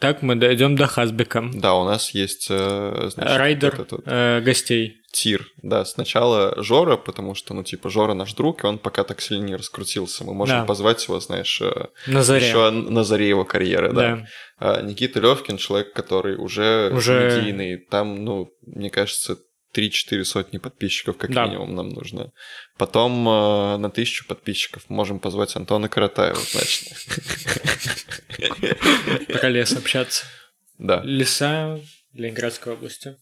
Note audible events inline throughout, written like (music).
Так мы дойдем до Хазбека. Да, у нас есть э, значит, Райдер вот этот э, гостей. тир. Да, сначала Жора, потому что, ну, типа, Жора наш друг, и он пока так сильно не раскрутился. Мы можем Да. позвать его, знаешь, э, На заре. еще на заре его карьеры, да. Да. А Никита Левкин, человек, который уже, Уже- медийный, там, ну, мне кажется, 3-4 сотни подписчиков как Да. минимум нам нужно. Потом э, на тысячу подписчиков можем позвать Антона Каратаева, значит. Про лес общаться. Да, Леса Ленинградской области.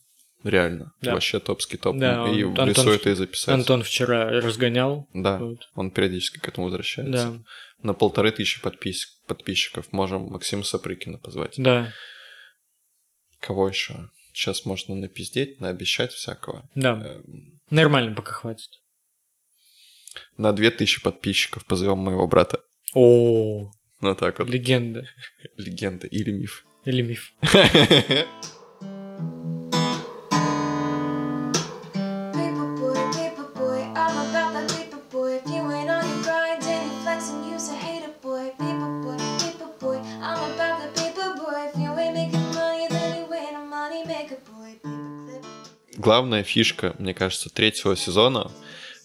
реально. Да. Вообще топский топ. Да, И он- в лесу Антон- это и записать. Антон вчера разгонял. Да, Вот. он периодически к этому возвращается. Да, На полторы тысячи подпис- подписчиков можем Максима Сапрыкина позвать. да, Кого еще? Сейчас можно напиздеть, наобещать всякого. да. Эм, Нормально пока хватит. На 2000 подписчиков позовем моего брата. О, Ну так вот. легенда. Легенда или миф. Или миф. (laughs) Главная фишка, мне кажется, третьего сезона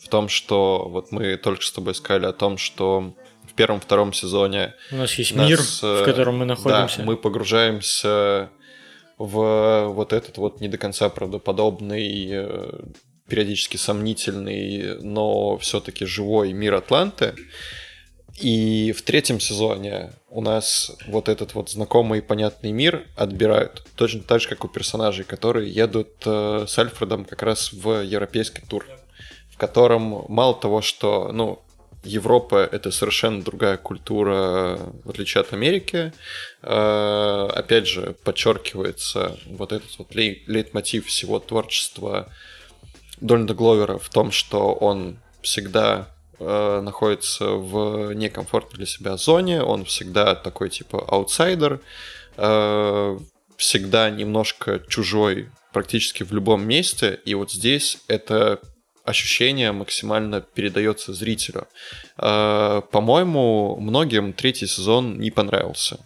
в том, что вот мы только что с тобой сказали о том, что в первом-втором сезоне У нас есть нас, мир, э, в котором мы находимся. Да, мы погружаемся в вот этот вот не до конца правдоподобный, э, периодически сомнительный, но все-таки живой мир Атланты. И в третьем сезоне у нас вот этот вот знакомый и понятный мир отбирают. Точно так же, как у персонажей, которые едут э, с Альфредом как раз в европейский тур, в котором мало того, что, ну, Европа — это совершенно другая культура, в отличие от Америки. Э, Опять же, подчеркивается вот этот вот лей- лейтмотив всего творчества Дональда Гловера в том, что он всегда э, находится в некомфортной для себя зоне, он всегда такой типа аутсайдер, э, всегда немножко чужой практически в любом месте, и вот здесь это ощущение максимально передается зрителю. Э, По-моему, многим третий сезон не понравился,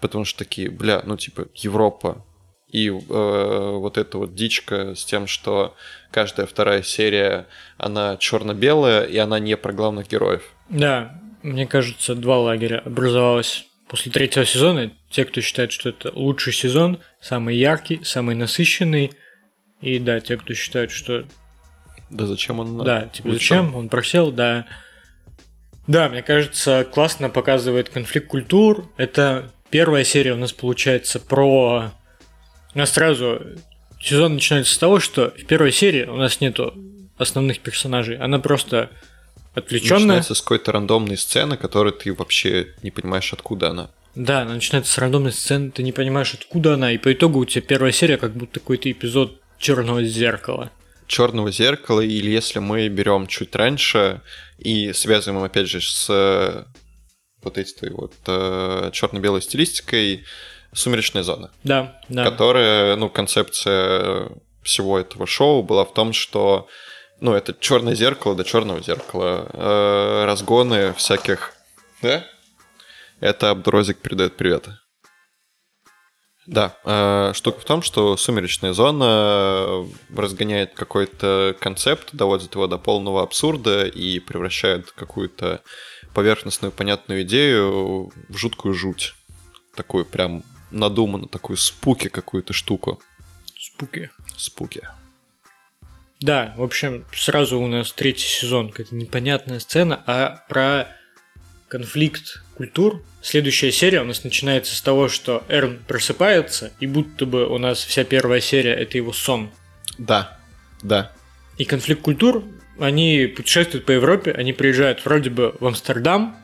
потому что такие, бля, ну типа Европа, и э, вот эта вот дичка с тем, что каждая вторая серия, она черно-белая, и она не про главных героев. Да, мне кажется, два лагеря образовалось после третьего сезона. Те, кто считает, что это лучший сезон, самый яркий, самый насыщенный. И да, те, кто считают, что Да зачем он да, типа Лучше. зачем, он просел, да. Да, мне кажется, классно показывает конфликт культур. Это первая серия у нас получается про... У нас сразу сезон начинается с того, что в первой серии у нас нету основных персонажей. Она просто отвлеченная. Начинается с какой-то рандомной сцены, которую ты вообще не понимаешь, откуда она. Да, она начинается с рандомной сцены, ты не понимаешь, откуда она, и по итогу у тебя первая серия как будто какой-то эпизод черного зеркала. Черного зеркала, или если мы берем чуть раньше и связываем, опять же, с э, вот этой вот черно-белой стилистикой «Сумеречная зона», Да, да. которая, ну, концепция всего этого шоу была в том, что, ну, это черное зеркало до черного зеркала, э, разгоны всяких... Да? Это Абдурозик передает привет. Да, э, штука в том, что сумеречная зона разгоняет какой-то концепт, доводит его до полного абсурда и превращает какую-то поверхностную понятную идею в жуткую жуть. Такую прям надуманную, такую спуки какую-то штуку. Спуки. Спуки. Да, в общем, сразу у нас третий сезон, какая-то непонятная сцена, а про конфликт культур. Следующая серия у нас начинается с того, что Эрн просыпается, и будто бы у нас вся первая серия это его сон. Да, да. И конфликт культур, они путешествуют по Европе, они приезжают вроде бы в Амстердам,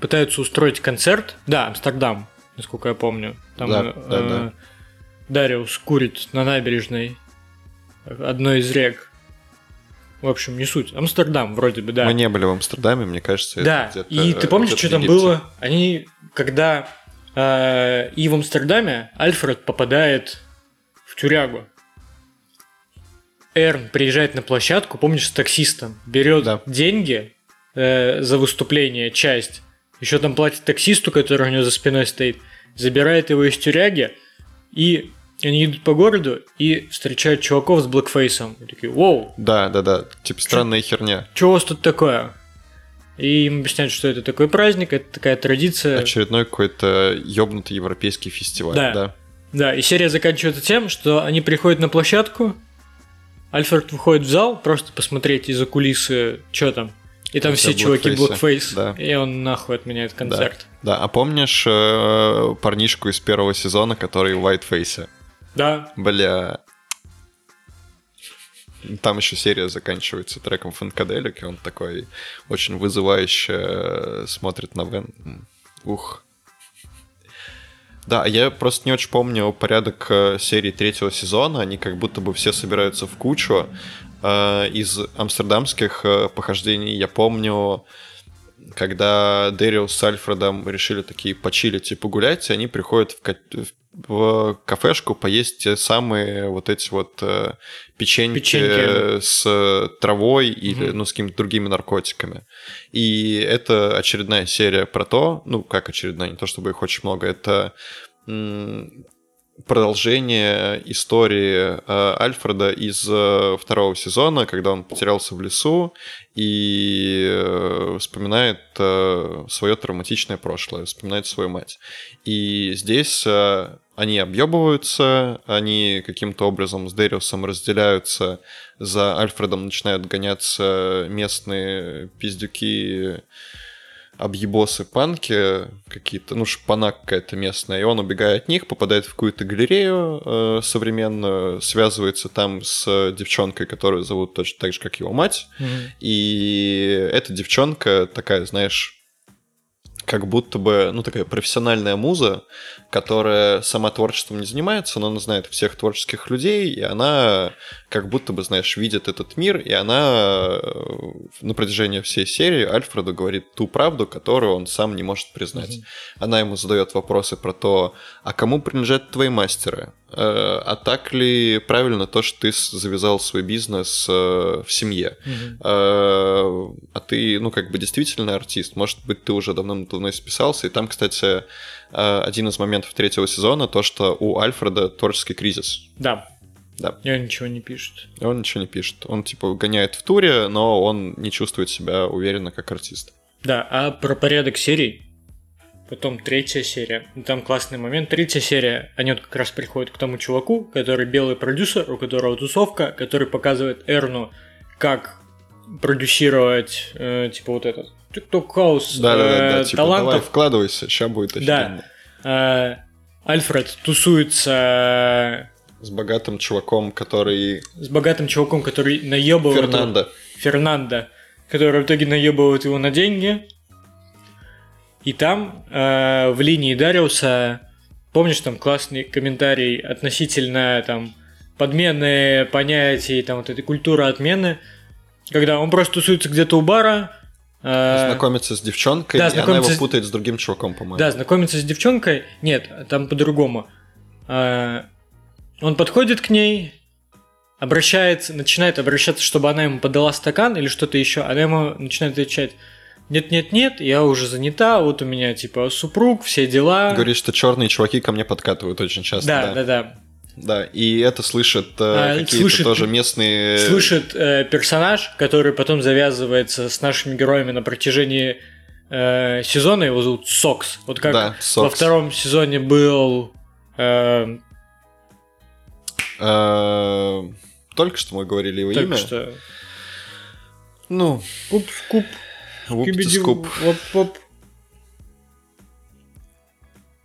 пытаются устроить концерт. Да, Амстердам, насколько я помню. Там Да, э, да, да. Дариус курит на набережной одной из рек. В общем, не суть. Амстердам вроде бы, да. Мы не были в Амстердаме, мне кажется, Да, и ты помнишь, где-то что там было? Они, когда э, и в Амстердаме Альфред попадает в тюрягу. Эрн приезжает на площадку, помнишь, с таксистом, берет Да. деньги э, за выступление, часть, еще там платит таксисту, который у него за спиной стоит, забирает его из тюряги, и они идут по городу и встречают чуваков с блэкфейсом. И такие, воу, Да, да, да. Типа странная херня. что у вас тут такое? И им объясняют, что это такой праздник, это такая традиция. Очередной какой-то ёбнутый европейский фестиваль, Да. да. Да, и серия заканчивается тем, что они приходят на площадку, Альфред выходит в зал просто посмотреть из-за кулисы, что там. И там все чуваки Blackface, да. и он нахуй отменяет концерт. Да, а помнишь э, парнишку из первого сезона, который в Whiteface? Да, Бля. Там еще серия заканчивается треком Фанкаделик, и он такой очень вызывающе э, смотрит на Вен. Ух. Да, я просто не очень помню порядок э, серии третьего сезона. Они как будто бы все собираются в кучу. Э, Из амстердамских э, похождений я помню, когда Дэриус с Альфредом решили такие почилить и погулять, и они приходят в, ка- в кафешку поесть те самые вот эти вот э, печеньки, Печеньки. с травой или Мгм. ну, с какими-то другими наркотиками. И это очередная серия про то, ну как очередная, не то чтобы их очень много, это продолжение истории э, Альфреда из э, второго сезона, когда он потерялся в лесу и э, вспоминает свое травматичное прошлое, вспоминает свою мать. И здесь э, они объебываются, они каким-то образом с Дэриусом разделяются, за Альфредом начинают гоняться местные пиздюки, объебосы панки какие-то, ну, шпана какая-то местная, и он, убегая от них, попадает в какую-то галерею э, современную, связывается там с девчонкой, которую зовут точно так же, как его мать, Мгм. и эта девчонка такая, знаешь, как будто бы, ну, такая профессиональная муза, которая сама творчеством не занимается, но она знает всех творческих людей, и она как будто бы, знаешь, видит этот мир, и она э, на протяжении всей серии Альфреду говорит ту правду, которую он сам не может признать. Мгм. Она ему задает вопросы про то, а кому принадлежат твои мастеры? Э, А так ли правильно то, что ты завязал свой бизнес э, в семье? Э, а ты, ну, как бы действительно артист. Может быть, ты уже давно-давно списался. И там, кстати, один из моментов третьего сезона, то, что у Альфреда творческий кризис. Да. Да. И он ничего не пишет. И он ничего не пишет. Он, типа, гоняет в туре, но он не чувствует себя уверенно как артист. Да, а про порядок серий. Потом третья серия. Ну, Там классный момент. Третья серия, они вот как раз приходят к тому чуваку, который белый продюсер, у которого тусовка, который показывает Эрну, как продюсировать, э, типа, вот этот TikTok хаус Да-да-да, э, типа, давай вкладывайся, сейчас будет Да. офигенно. Э, Альфред тусуется С богатым чуваком, который... с богатым чуваком, который наебывает... Фернандо. Фернандо, который в итоге наебывает его на деньги. И там э, в линии Дариуса, помнишь, там классный комментарий относительно там подмены понятий, там вот этой культуры отмены, когда он просто тусуется где-то у бара, э, Знакомится с девчонкой, да, и она его путает с другим чуваком, по-моему. да, знакомится с девчонкой, нет, там по-другому. Э, он подходит к ней, обращается, начинает обращаться, чтобы она ему подала стакан или что-то еще. Она ему начинает отвечать: Нет, нет, нет, я уже занята, вот у меня типа супруг, все дела. Говорит, что черные чуваки ко мне подкатывают очень часто. да, да, да. Да, и это слышат э, А, какие-то слышит- тоже местные... Слышит э, персонаж, который потом завязывается с нашими героями на протяжении э, сезона, его зовут Сокс. Вот как Да, во Сокс. втором сезоне был э, Э, Только что мы говорили его только имя. что Ну, Куп, скуп, воп.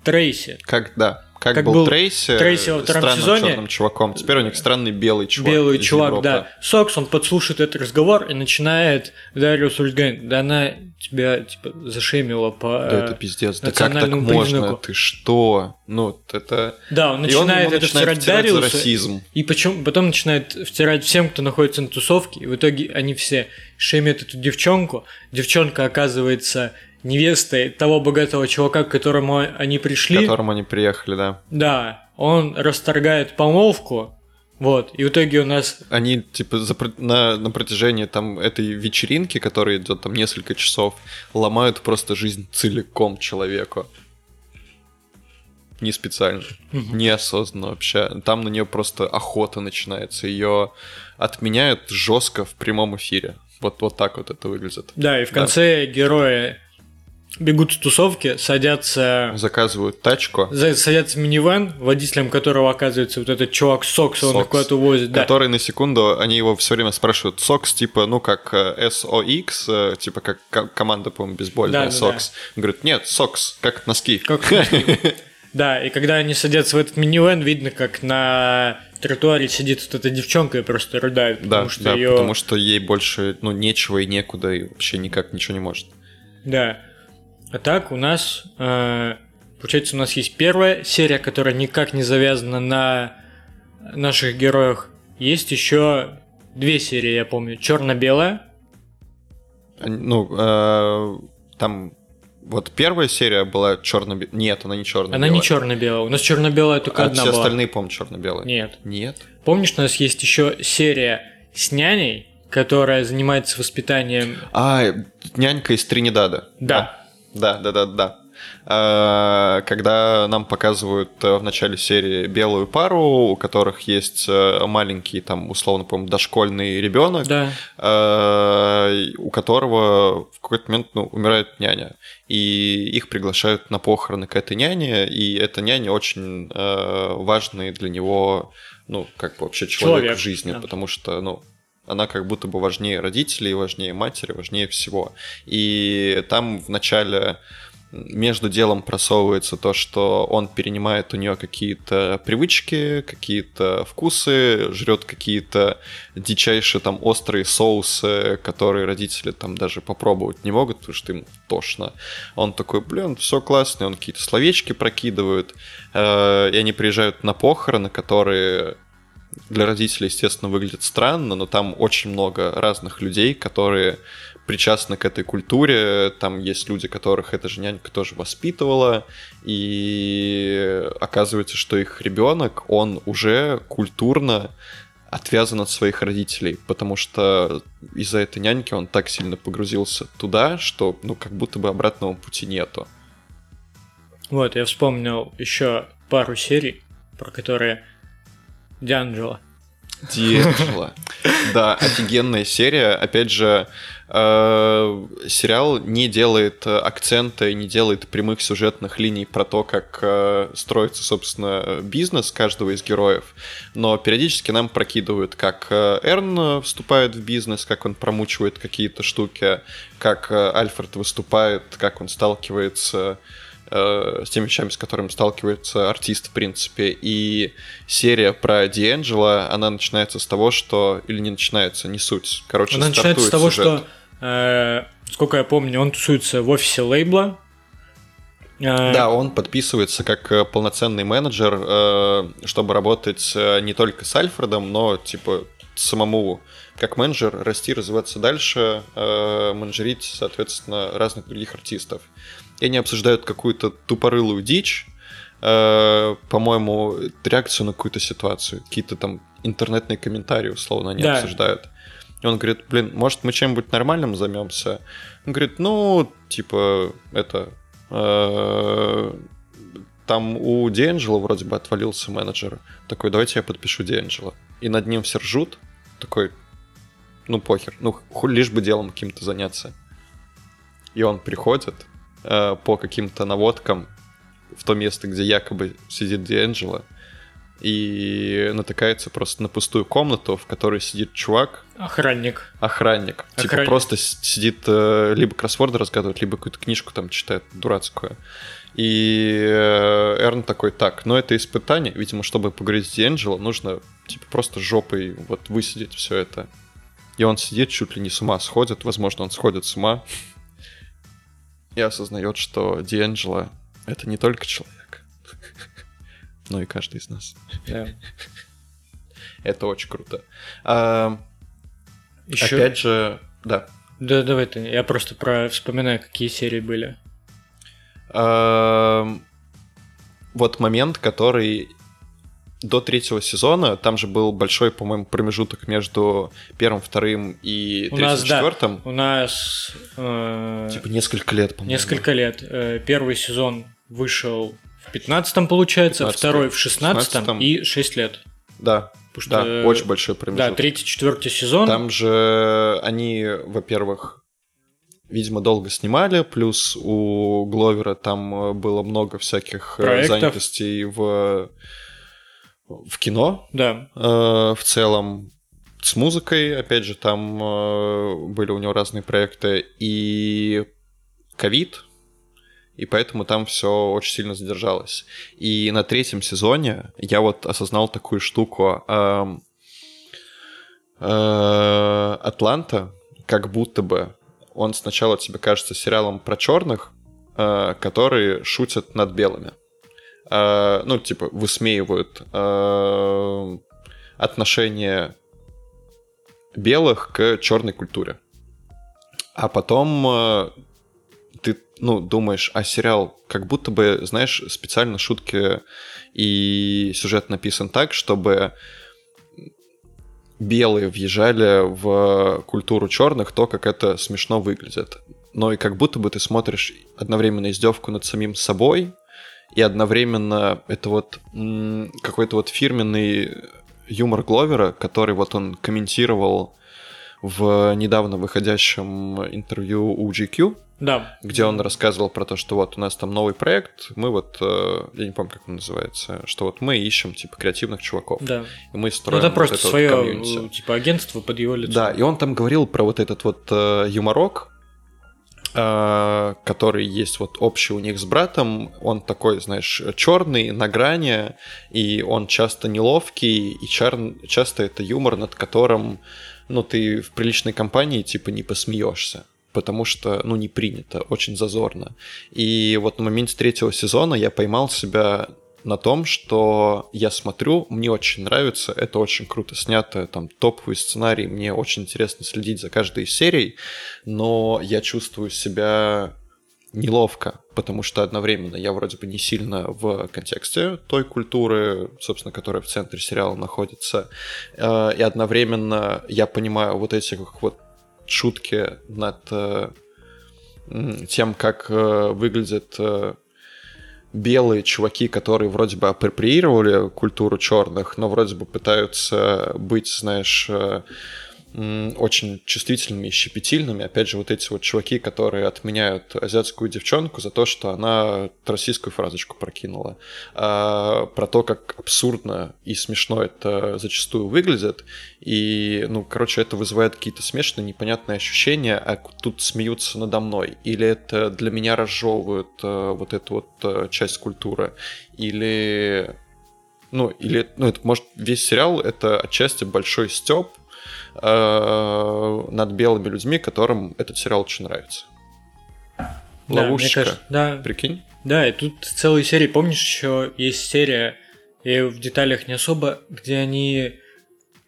Трейси. Как, да. Как, Как был, был Трейси, Трейси во втором странным сезоне. черным чуваком. Теперь у них странный белый чувак. Белый чувак, Европы. да. Сокс, он подслушает этот разговор и начинает Дариус говорит, да она тебя, типа, зашемила по... Да э, это пиздец. Да как так национальному можно? признаку. Ты что? Ну, это... Да, он И он начинает это начинает втирать Дариусу. расизм. И почему, потом начинает втирать всем, кто находится на тусовке, и в итоге они все шемят эту девчонку. Девчонка оказывается невестой того богатого чувака, к которому они К пришли. которому они приехали, да. Да, он расторгает помолвку, вот, и в итоге у нас Они, типа, за на, на протяжении там этой вечеринки, которая идет там несколько часов, ломают просто жизнь целиком человеку. не специально, неосознанно вообще. Там на нее просто охота начинается. Ее отменяют жестко в прямом эфире. Вот, вот так вот это выглядит. Да, и в Да. конце герои бегут с тусовки, садятся, Заказывают тачку, за- садятся в минивэн, водителем которого оказывается вот этот чувак Сокс, он их куда-то увозит. Да. который на секунду, они его все время спрашивают, Сокс, типа, ну, как э, SOX, э, типа, как ко- команда, по-моему, бейсбольная, Да, да, Сокс. Он говорит, нет, Сокс, как носки. Как (laughs) Да, и когда они садятся в этот минивэн, видно, как на тротуаре сидит вот эта девчонка и просто рыдает, Да, потому что да, ее... потому что ей больше, ну, нечего и некуда, и вообще никак ничего не может. Да. А так у нас, э, получается, у нас есть первая серия, которая никак не завязана на наших героях. Есть еще две серии, я помню. Черно-белая. Они- Ну, э, там вот первая серия была черно Нет, она не черно Она не черно-белая. У нас черно-белая только А одна все была. остальные, по-моему, черно-белые. Нет. Нет? Помнишь, у нас есть еще серия с няней, которая занимается воспитанием. А, нянька из Тринидада. Да. Да, да, да, да. А, Когда нам показывают э, в начале серии белую пару, у которых есть э, маленький, там, условно, по-моему, дошкольный ребенок, Да. э, у которого в какой-то момент ну, умирает няня. И их приглашают на похороны к этой няне, и эта няня очень э, важный для него, ну, как бы вообще человек, Человек, в жизни, да. потому что, ну, она как будто бы важнее родителей, важнее матери, важнее всего. И там в начале между делом просовывается то, что он перенимает у нее какие-то привычки, какие-то вкусы, жрет какие-то дичайшие там острые соусы, которые родители там даже попробовать не могут, потому что им тошно. Он такой, блин, все классно, он какие-то словечки прокидывает, э, и они приезжают на похороны, которые для родителей, естественно, выглядят странно, но там очень много разных людей, которые причастны к этой культуре. Там есть люди, которых эта же нянька тоже воспитывала. И оказывается, что их ребенок, он уже культурно отвязан от своих родителей, потому что из-за этой няньки он так сильно погрузился туда, что ну как будто бы обратного пути нету. Вот, я вспомнил еще пару серий, про которые Дианджело. Диэджело. Да, офигенная серия. Опять же, э, сериал не делает акцента и не делает прямых сюжетных линий про то, как э, строится, собственно, бизнес каждого из героев. Но периодически нам прокидывают, как э, Эрн вступает в бизнес, как он промучивает какие-то штуки, как Альфред выступает, как он сталкивается э, с теми вещами, с которыми сталкивается артист, в принципе. И серия про Диэнджело, она начинается с того, что... Или не начинается, не суть. Короче, Она начинается с того, сюжет. что, э, сколько я помню, он тусуется в офисе лейбла. Э, Да, он подписывается как э, полноценный менеджер, чтобы работать не только с Альфредом, но, типа, самому как менеджер расти, развиваться дальше, менеджерить, соответственно, разных других артистов. И они обсуждают какую-то тупорылую дичь, э, по-моему, реакцию на какую-то ситуацию, какие-то там интернетные комментарии, условно, они Да. обсуждают. И он говорит, блин, может, мы чем-нибудь нормальным займемся? Он говорит, ну, типа, это... э, там у Диэнджело вроде бы отвалился менеджер. Такой, давайте я подпишу Диэнджело. И над ним все ржут. Такой, ну похер, ну лишь бы делом каким-то заняться. И он приходит э, по каким-то наводкам в то место, где якобы сидит Диэнджело, и натыкается просто на пустую комнату, в которой сидит чувак, Охранник. охранник. Типа Охранник. просто с- сидит, э, либо кроссворды разгадывает, либо какую-то книжку там читает дурацкую. И э, Эрн такой, так, ну это испытание, видимо, чтобы поговорить с Диэнджело, нужно типа просто жопой вот высидеть все это. И он сидит, чуть ли не с ума сходит, возможно, он сходит с ума, и осознает, что Диэнджело — это не только человек, (laughs) но и каждый из нас. (laughs) Это очень круто. А, Еще... Опять же, да. Да, давай ты. Я просто про вспоминаю, какие серии были. Вот момент, который до третьего сезона, там же был большой, по-моему, промежуток между первым, вторым и У третьим, нас, да. четвертым. У нас э, Типа несколько лет, по-моему. несколько лет. Э, Первый сезон вышел в 15 получается, 15-м, второй в 16 16-м. и 6 лет. Да, Потому да, что, очень большой Да, промежуток. третий, четвертый сезон. Там же они, во-первых, видимо, долго снимали, плюс у Гловера там э, было много всяких э, Проектов. занятостей в, в кино Да, э, в целом. С музыкой, опять же, там э, были у него разные проекты. И ковид, и поэтому там все очень сильно задержалось. И на третьем сезоне я вот осознал такую штуку. эм, э, Атланта, как будто бы он сначала тебе кажется сериалом про черных, э, которые шутят над белыми. Э, ну, типа, высмеивают э, отношение белых к черной культуре. А потом э, ты, ну, думаешь, а сериал как будто бы, знаешь, специально шутки и сюжет написан так, чтобы белые въезжали в культуру черных, то, как это смешно выглядит. Но и как будто бы ты смотришь одновременно издевку над самим собой, и одновременно это вот какой-то вот фирменный юмор Гловера, который вот он комментировал в недавно выходящем интервью у GQ, да. где он рассказывал про то, что вот у нас там новый проект, мы вот, э, я не помню, как он называется, что вот мы ищем, типа, креативных чуваков. Да. И мы Ну, строим это вот просто это вот свое, комьюнити. типа, агентство под его лицом. Да, и он там говорил про вот этот вот э, юморок, который есть вот общий у них с братом. Он такой, знаешь, черный, на грани, и он часто неловкий, и чар- часто это юмор, над которым, ну, ты в приличной компании, типа, не посмеешься. Потому что, ну, не принято, очень зазорно. И вот на моменте третьего сезона я поймал себя на том, что я смотрю, мне очень нравится, это очень круто снято, там топовый сценарий, мне очень интересно следить за каждой из серий, но я чувствую себя неловко, потому что одновременно я вроде бы не сильно в контексте той культуры, собственно, которая в центре сериала находится, э, и одновременно я понимаю вот эти как вот шутки над э, тем, как э, выглядит белые чуваки, которые вроде бы апроприировали культуру черных, но вроде бы пытаются быть, знаешь, э, очень чувствительными и щепетильными. Опять же, вот эти вот чуваки, которые отменяют азиатскую девчонку за то, что она российскую фразочку прокинула. А, про то, как абсурдно и смешно это зачастую выглядит. И, ну, короче, это вызывает какие-то смешанные, непонятные ощущения, а тут смеются надо мной. Или это для меня разжевывают э, вот эту вот э, часть культуры. Или ну, или, ну, это, может, весь сериал — это отчасти большой стёб э, над белыми людьми, которым этот сериал очень нравится. Да, Ловушечка. кажется, да, Прикинь? да, и тут целые серии. Помнишь, еще есть серия, я её в деталях не особо, где они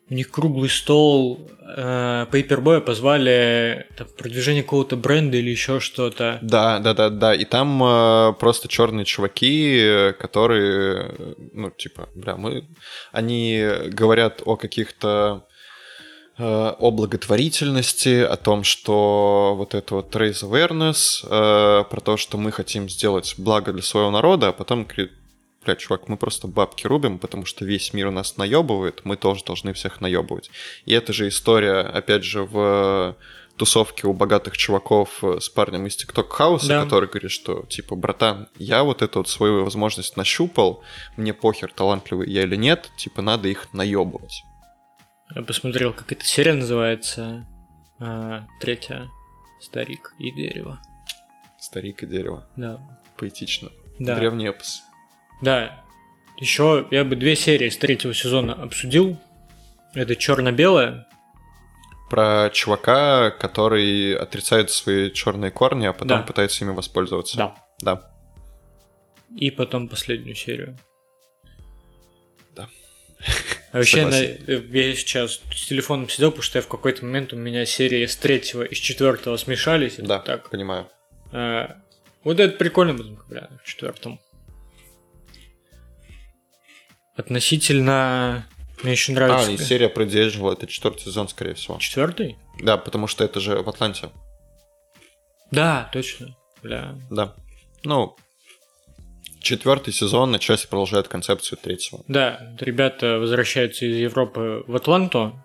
у них круглый стол, э, Paperboy позвали там, в продвижение какого-то бренда или еще что-то. Да, да, да, да. И там э, просто черные чуваки, э, которые, э, ну, типа, бля, мы. Они говорят о каких-то о благотворительности, о том, что вот это вот raise awareness, э, про то, что мы хотим сделать благо для своего народа, а потом бля, чувак, мы просто бабки рубим, потому что весь мир нас наебывает, мы тоже должны всех наебывать. И это же история, опять же, в тусовке у богатых чуваков э, с парнем из TikTok Хауса, Да. который говорит, что, типа, братан, я вот эту вот свою возможность нащупал, мне похер, талантливый я или нет, типа, надо их наебывать. Я посмотрел, как эта серия называется. А, третья. Старик и дерево. Старик и дерево. Да. Поэтично. Да. Древний эпос. Да. Еще я бы две серии с третьего сезона обсудил. Это черно-белое. Про чувака, который отрицает свои черные корни, а потом Да. пытается ими воспользоваться. Да. Да. И потом последнюю серию. Да. А вообще, на- я сейчас с телефоном сидел, потому что я в какой-то момент у меня серии с третьего и с четвертого смешались. Это Да, Так. понимаю. А, вот это прикольно было, бля, в четвертом. Относительно... Мне еще А, нравится... и серия про Диэджело, это четвертый сезон, скорее всего. Четвертый? Да, потому что это же в Атланте. Да, точно. Бля. Да. Ну, Четвертый сезон отчасти продолжает концепцию третьего. Да, ребята возвращаются из Европы в Атланту.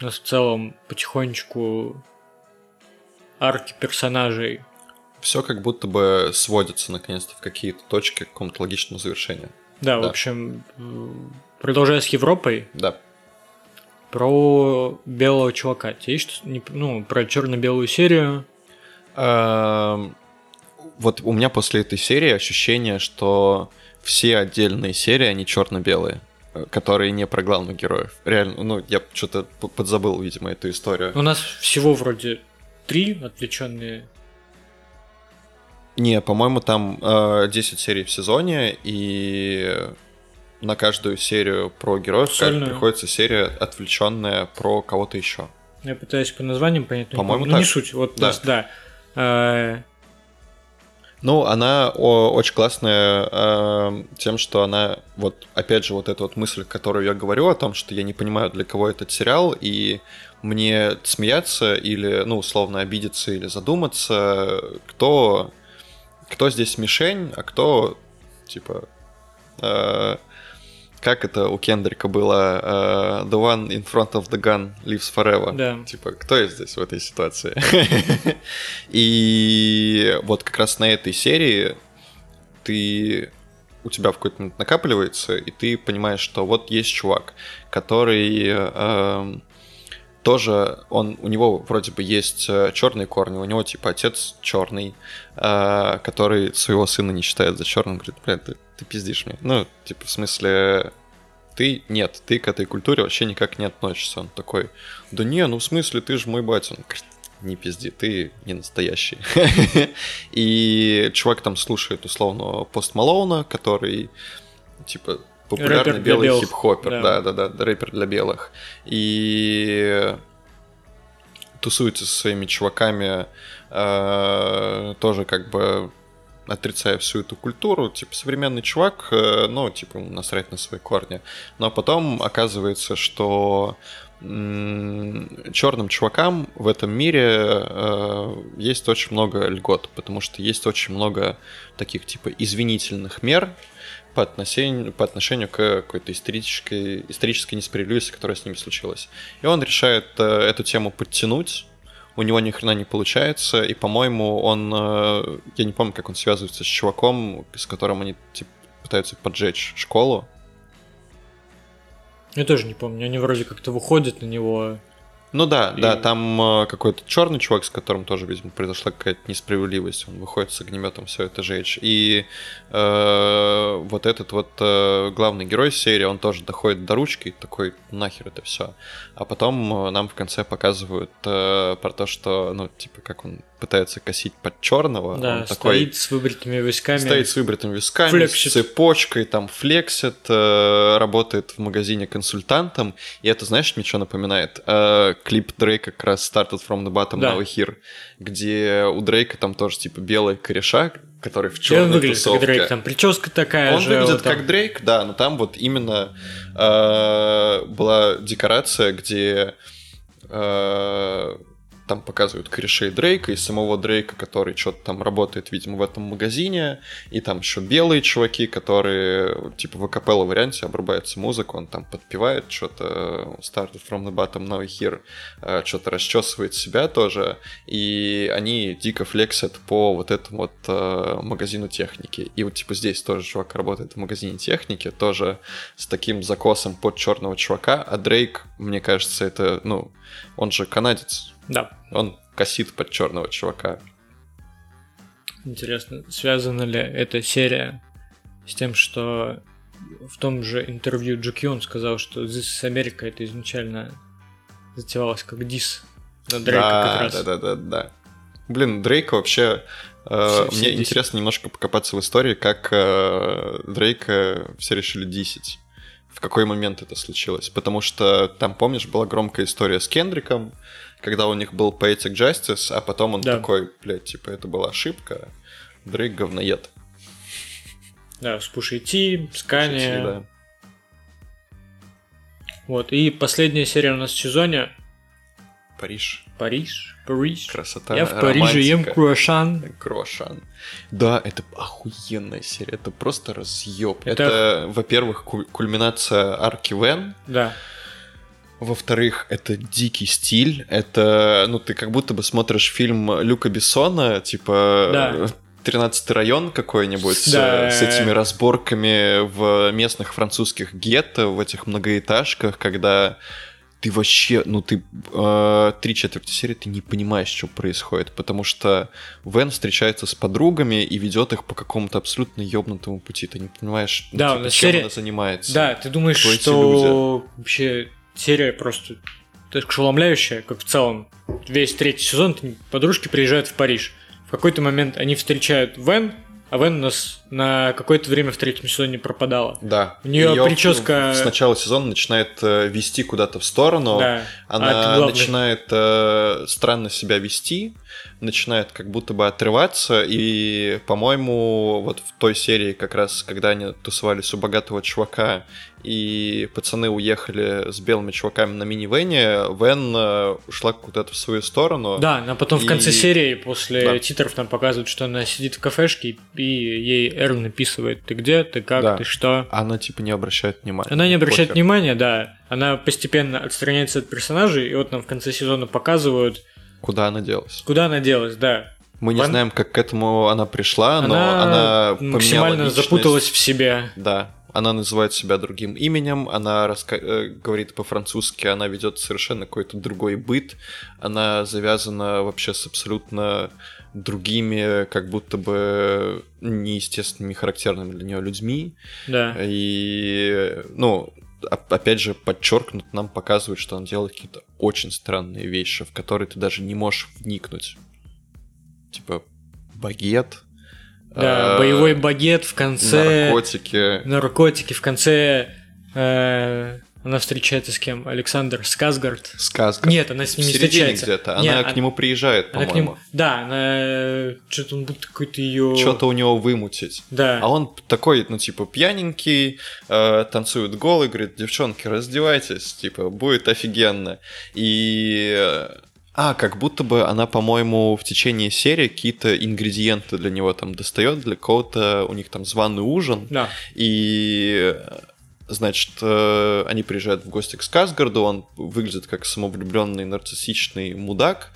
У нас в целом потихонечку арки персонажей. Все как будто бы сводится наконец-то в какие-то точки к какому-то логичному завершению. Да, в Да. общем, э, продолжая с Европой, Да. про белого чувака. Тебе есть что не- ну, про черно-белую серию? Вот у меня после этой серии ощущение, что все отдельные серии, они черно-белые, э, которые не про главных героев. Реально, ну, я что-то подзабыл, видимо, эту историю. У нас всего вроде три отвлеченные. Не, по-моему, там э, 10 серий в сезоне, и на каждую серию про героев Сольную. приходится серия отвлеченная про кого-то еще. Я пытаюсь по названиям понять, не По-моему. Ну, не так. суть. Вот Да. нас, да. Э, Ну, она очень классная э, тем, что она, вот, опять же, вот эта вот мысль, которую я говорю о том, что я не понимаю, для кого этот сериал, и мне смеяться или, ну, условно, обидеться или задуматься, кто, кто здесь мишень, а кто, типа, э, как это у Кендрика было, э, the one in front of the gun lives forever. Да. Типа, кто я здесь в этой ситуации? (laughs) И вот как раз на этой серии ты у тебя в какой-то момент накапливается, и ты понимаешь, что вот есть чувак, который эм, тоже он у него вроде бы есть черные корни, у него типа отец черный, который своего сына не считает за черным, говорит, блядь, ты, ты пиздишь мне. Ну, типа, в смысле, ты нет, ты к этой культуре вообще никак не относишься. Он такой, да не, ну в смысле, ты же мой батя. Он говорит, не пизди, ты не настоящий. (laughs) И чувак там слушает условно Пост Малоуна, который типа популярный Рэпер белый хип-хоппер, Да. да, да, да, рэпер для белых. И тусуется со своими чуваками, э, тоже как бы отрицая всю эту культуру, типа современный чувак, э, ну, типа насрать на свои корни. Но потом оказывается, что черным чувакам в этом мире э, есть очень много льгот, потому что есть очень много таких типа извинительных мер по отношению, по отношению к какой-то исторической, исторической несправедливости, которая с ними случилась. И он решает э, эту тему подтянуть, у него ни хрена не получается, и, по-моему, он, э, я не помню, как он связывается с чуваком, с которым они типа, пытаются поджечь школу. Я тоже не помню. Они вроде как-то выходят на него. Ну да, И- да, там э, какой-то черный чувак, с которым тоже, видимо, произошла какая-то несправедливость. Он выходит с огнеметом все это жечь. И э, вот этот вот э, главный герой серии, он тоже доходит до ручки и такой, нахер это все. А потом э, нам в конце показывают э, про то, что, ну, типа, как он пытается косить под черного. да, он такой стоит с выбритыми висками. Стоит с выбритыми висками, Флексит. с цепочкой, там флексит, э, работает в магазине консультантом. И это, знаешь, мне что напоминает? Э, клип Дрейка как раз Started from the Bottom Да. Now Here, где у Дрейка там тоже типа белые кореша, который в И он черной выглядит как тусовке. Дрейк, там прическа такая Он же. выглядит вот там. как Дрейк, да, но там вот именно э, была декорация, где э, там показывают корешей Дрейка и самого Дрейка, который что-то там работает, видимо, в этом магазине, и там еще белые чуваки, которые типа в акапелла варианте обрубается музыка, он там подпевает что-то Started from the bottom now here, э, что-то расчесывает себя тоже, и они дико флексят по вот этому вот э, магазину техники. И вот типа здесь тоже чувак работает в магазине техники, тоже с таким закосом под черного чувака, а Дрейк, мне кажется, это, ну, он же канадец, Да. он косит под черного чувака. Интересно, связана ли эта серия с тем, что в том же интервью Джо Кьюн сказал, что This is America это изначально затевалось как дис на Дрейка да, как раз. да, да, да, да. Блин, Дрейка вообще... э, Все- все мне десять. интересно немножко покопаться в истории, как э, Дрейка все решили дисить. В какой момент это случилось? Потому что там, помнишь, была громкая история с Кендриком, когда у них был Poetic Justice, а потом он Да. такой, блядь, типа, это была ошибка. Дрейк говноед. Да, с Пушей Ти, с Кани. Да. Вот, и последняя серия у нас в сезоне. Париж. Париж, Париж. Красота, Я в Париже ем романтика. круассан. Круашан. Да, это охуенная серия, это просто разъеб. Это- Это, во-первых, ку- кульминация арки Вен, Да. Во-вторых, это дикий стиль, это, ну, ты как будто бы смотришь фильм Люка Бессона, типа... Да. 13 район какой-нибудь Да. с, с этими разборками в местных французских гетто, в этих многоэтажках, когда ты вообще, ну ты э, три четверти серии ты не понимаешь, что происходит, потому что Вен встречается с подругами и ведет их по какому-то абсолютно ёбнутому пути, ты не понимаешь, ну, Да, типа, чем серия- она занимается. Да, ты думаешь, что вообще серия просто так ошеломляющая, как в целом. Весь третий сезон подружки приезжают в Париж. В какой-то момент они встречают Вен, а Вен у нас на какое-то время в третьем сезоне пропадала. Да. У неё Её прическа- С начала сезона начинает э, вести куда-то в сторону. Да. А Она главное. начинает э, странно себя вести, начинает как будто бы отрываться, и, по-моему, вот в той серии, как раз, когда они тусовались у богатого чувака, и пацаны уехали с белыми чуваками на мини-вене, Вен э, ушла куда-то в свою сторону. Да, но потом в конце И- серии, после Да. титров, нам показывают, что она сидит в кафешке, и ей Эрл написывает, ты где, ты как, Да. ты что. Она типа не обращает внимания. Она не обращает Похер. внимания, да. Она постепенно отстраняется от персонажей, и вот нам в конце сезона показывают, Куда она делась? куда она делась, да. Мы не Ван- знаем, как к этому она пришла, но она, поменяла максимально личность. запуталась в себе. Да, она называет себя другим именем, она раска- э, говорит по-французски, она ведет совершенно какой-то другой быт, она завязана вообще с абсолютно другими, как будто бы неестественными, характерными для нее людьми. Да. И, ну, опять же, подчеркнут нам показывает, что он делает какие-то очень странные вещи, в которые ты даже не можешь вникнуть. Типа багет. Да, э, боевой багет в конце. наркотики. Наркотики в конце. э, она встречается с кем? Александр Сказгард. Сказка. Нет, она с в ним не середине встречается. где-то. Не, Она а- к нему приезжает, по-моему. нему. Да, она. Что-то он будет какой-то ее. Что-то у него вымутить. Да. А он такой, ну, типа, пьяненький, э, танцует голый, говорит, девчонки, раздевайтесь, типа, будет офигенно. И... э, А, как будто бы она, по-моему, в течение серии какие-то ингредиенты для него там достает, для кого-то у них там званый ужин. Да. И, э, значит, э, они приезжают в гости к Сказгарду, он выглядит как самовлюбленный нарциссичный мудак.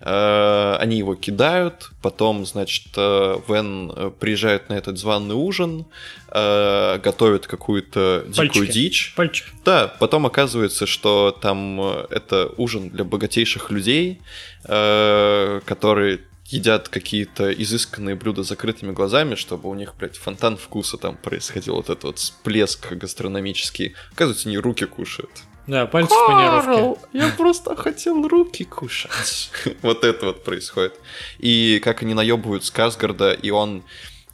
Э, Они его кидают, потом, значит, э, Вен приезжает на этот званый ужин, готовит какую-то дикую дичь. Пальчики. Да, потом оказывается, что там это ужин для богатейших людей, которые едят какие-то изысканные блюда с закрытыми глазами, чтобы у них, блядь, фонтан вкуса там происходил, вот этот вот всплеск гастрономический. Оказывается, они руки кушают. Да, пальцы в панировке. я просто хотел руки кушать. (laughs) Вот это вот происходит. И как они наебывают Сказгарда, и он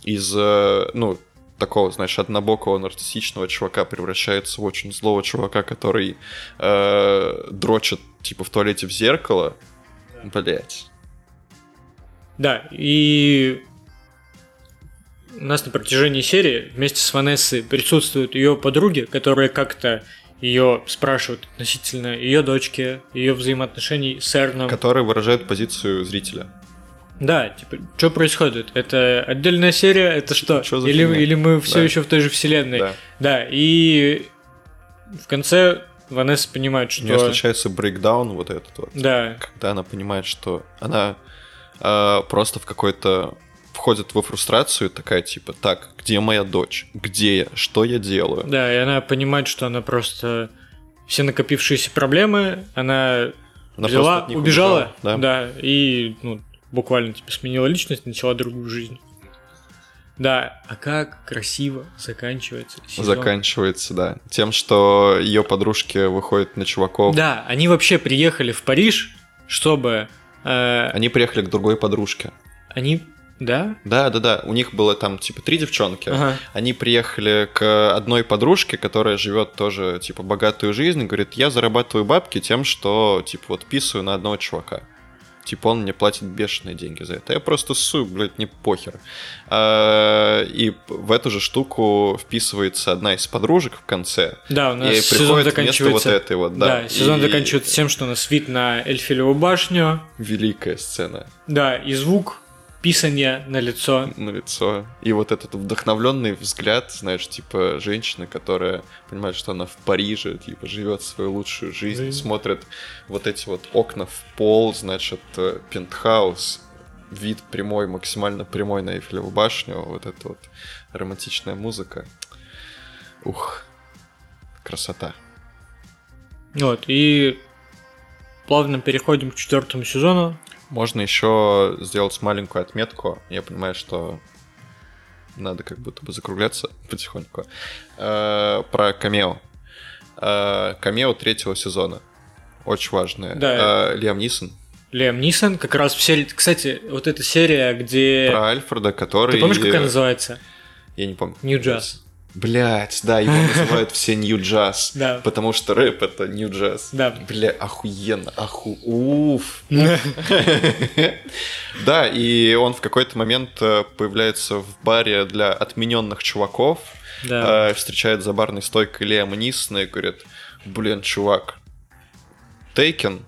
из, э, ну, такого, знаешь, однобокого нарциссичного чувака превращается в очень злого чувака, который э, дрочит, типа, в туалете в зеркало. Блять. Да, и у нас на протяжении серии вместе с Ванессой присутствуют ее подруги, которые как-то ее спрашивают относительно ее дочки, ее взаимоотношений с Эрном. Который выражает позицию зрителя. Да, типа, что происходит? Это отдельная серия, это что? За или, или мы все Да. еще в той же вселенной? Да. Да, и в конце Ванесса понимает, У нее что... случается брейкдаун вот этот вот. Да, когда она понимает, что она э, просто в какой-то входит во фрустрацию, такая типа, так, где моя дочь? Где я? Что я делаю? да, и она понимает, что она просто... Все накопившиеся проблемы, она Она взяла, них убежала, да? да, и ну, буквально типа сменила личность, начала другую жизнь. Да, а как красиво заканчивается сезон. Заканчивается, да. Тем, что ее подружки выходят на чуваков. Да, они вообще приехали в Париж, чтобы Они приехали к другой подружке. они, да, Да, да, да. У них было там типа три девчонки. Ага. Они приехали к одной подружке, которая живет тоже типа богатую жизнь, и говорит, я зарабатываю бабки тем, что типа вот писаю на одного чувака. Типа он мне платит бешеные деньги за это. Я просто ссу, блядь, не похер. А, и в эту же штуку вписывается одна из подружек в конце. Да, у нас и сезон заканчивается... вот этой вот, да. Да, сезон И заканчивается тем, что у нас вид на Эльфилеву башню, Великая сцена да, и звук писания на лицо. на лицо. И вот этот вдохновленный взгляд, знаешь, типа женщины, которая понимает, что она в Париже, типа живет свою лучшую жизнь, Жизнь. смотрит вот эти вот окна в пол, значит, э, пентхаус, вид прямой, максимально прямой на Эйфелеву башню, вот эта вот романтичная музыка. Ух, красота. Вот, и плавно переходим к четвертому сезону. Можно еще сделать маленькую отметку. Я понимаю, что надо как будто бы закругляться (laughs) потихоньку. Э, Про камео. Э, Камео третьего сезона. Очень важное. Да. Э, Лиам Нисон. Лиам Нисон как раз все... Кстати, вот эта серия, где... Про Альфреда, который... Ты помнишь, как она называется? Я не помню. Нью Джаз. Блять, да, его называют все Нью Джаз. (laughs) Да. Потому что рэп это Нью Джаз. Да. Бля, охуенно, оху... Уф. (laughs) Да, и он в какой-то момент э, появляется в баре для отмененных чуваков, Да. э, встречает за барной стойкой Лиама Нисона и говорит, блин, чувак, Тейкен,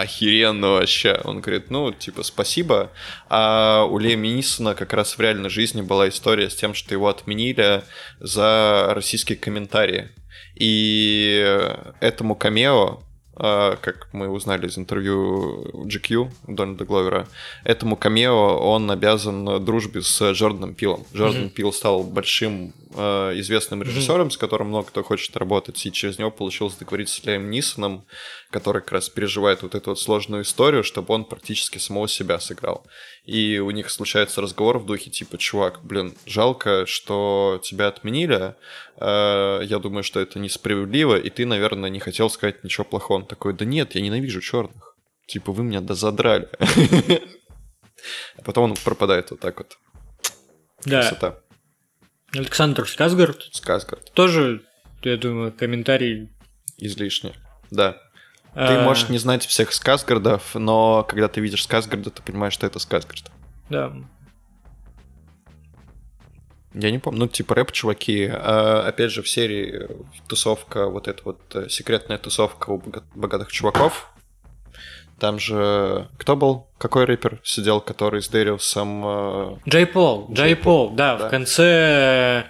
охеренно вообще. Он говорит, ну, типа, спасибо. А у Лиама Нисона как раз в реальной жизни была история с тем, что его отменили за российские комментарии. И этому камео, как мы узнали из интервью GQ Дональда Гловера, этому камео он обязан дружбе с Джорданом Пилом. Джордан Мгм. Пил стал большим э, известным режиссером, с которым много кто хочет работать, и через него получилось договориться с Лиам Нисоном, который как раз переживает вот эту вот сложную историю, чтобы он практически самого себя сыграл. И у них случается разговор в духе типа, чувак, блин, жалко, что тебя отменили, Э, я думаю, что это несправедливо, и ты, наверное, не хотел сказать ничего плохого. Он такой, да нет, я ненавижу черных. Типа, вы меня дозадрали. А потом он пропадает вот так вот. Да. Красота. Александр Сказгард Сказка. тоже, я думаю, комментарий. Излишне. Да. Ты а, можешь не знать всех Сказгардов, но когда ты видишь Сказгарда, ты понимаешь, что это Сказгард. Да. Я не помню, ну, типа рэп-чуваки. А, опять же, в серии э, тусовка, вот эта вот э, секретная тусовка у бога- богатых чуваков. Там же... Кто был? Какой рэпер сидел, который с Дэриусом... э, Джей Пол, Джей Джей Пол, да, да. в конце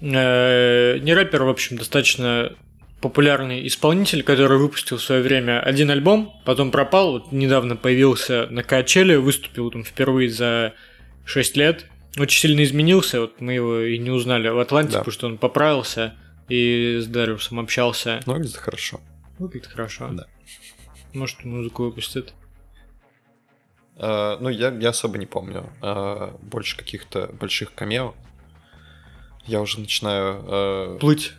э, не рэпер, в общем, достаточно популярный исполнитель, который выпустил в свое время один альбом, потом пропал, вот недавно появился на Качеле, выступил там впервые за 6 лет, очень сильно изменился, вот мы его и не узнали в Атланте, Да. потому что он поправился и с Дариусом общался. Ну, выглядит хорошо. Выглядит хорошо. Да. Может, музыку выпустит. Э, ну, я, я особо не помню. э, больше каких-то больших камео. Я уже начинаю э, Плыть.